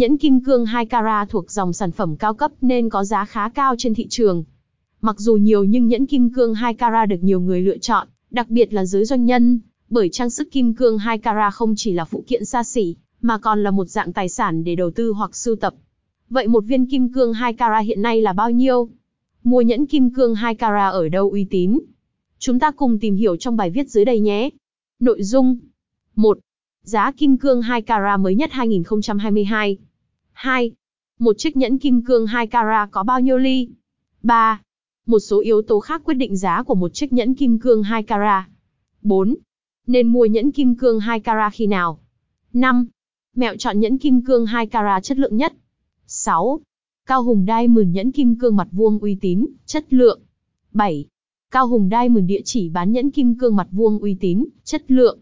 Nhẫn kim cương 2 carat thuộc dòng sản phẩm cao cấp nên có giá khá cao trên thị trường. Mặc dù nhiều nhưng nhẫn kim cương 2 carat được nhiều người lựa chọn, đặc biệt là giới doanh nhân, bởi trang sức kim cương 2 carat không chỉ là phụ kiện xa xỉ, mà còn là một dạng tài sản để đầu tư hoặc sưu tập. Vậy một viên kim cương 2 carat hiện nay là bao nhiêu? Mua nhẫn kim cương 2 carat ở đâu uy tín? Chúng ta cùng tìm hiểu trong bài viết dưới đây nhé. Nội dung 1. Giá kim cương 2 carat mới nhất 2022 2. Một chiếc nhẫn kim cương 2 carat có bao nhiêu ly? 3. Một số yếu tố khác quyết định giá của một chiếc nhẫn kim cương 2 carat. 4. Nên mua nhẫn kim cương 2 carat khi nào? 5. Mẹo chọn nhẫn kim cương 2 carat chất lượng nhất. 6. Cao Hùng Diamond nhẫn kim cương mặt vuông uy tín, chất lượng. 7. Cao Hùng Diamond địa chỉ bán nhẫn kim cương mặt vuông uy tín, chất lượng.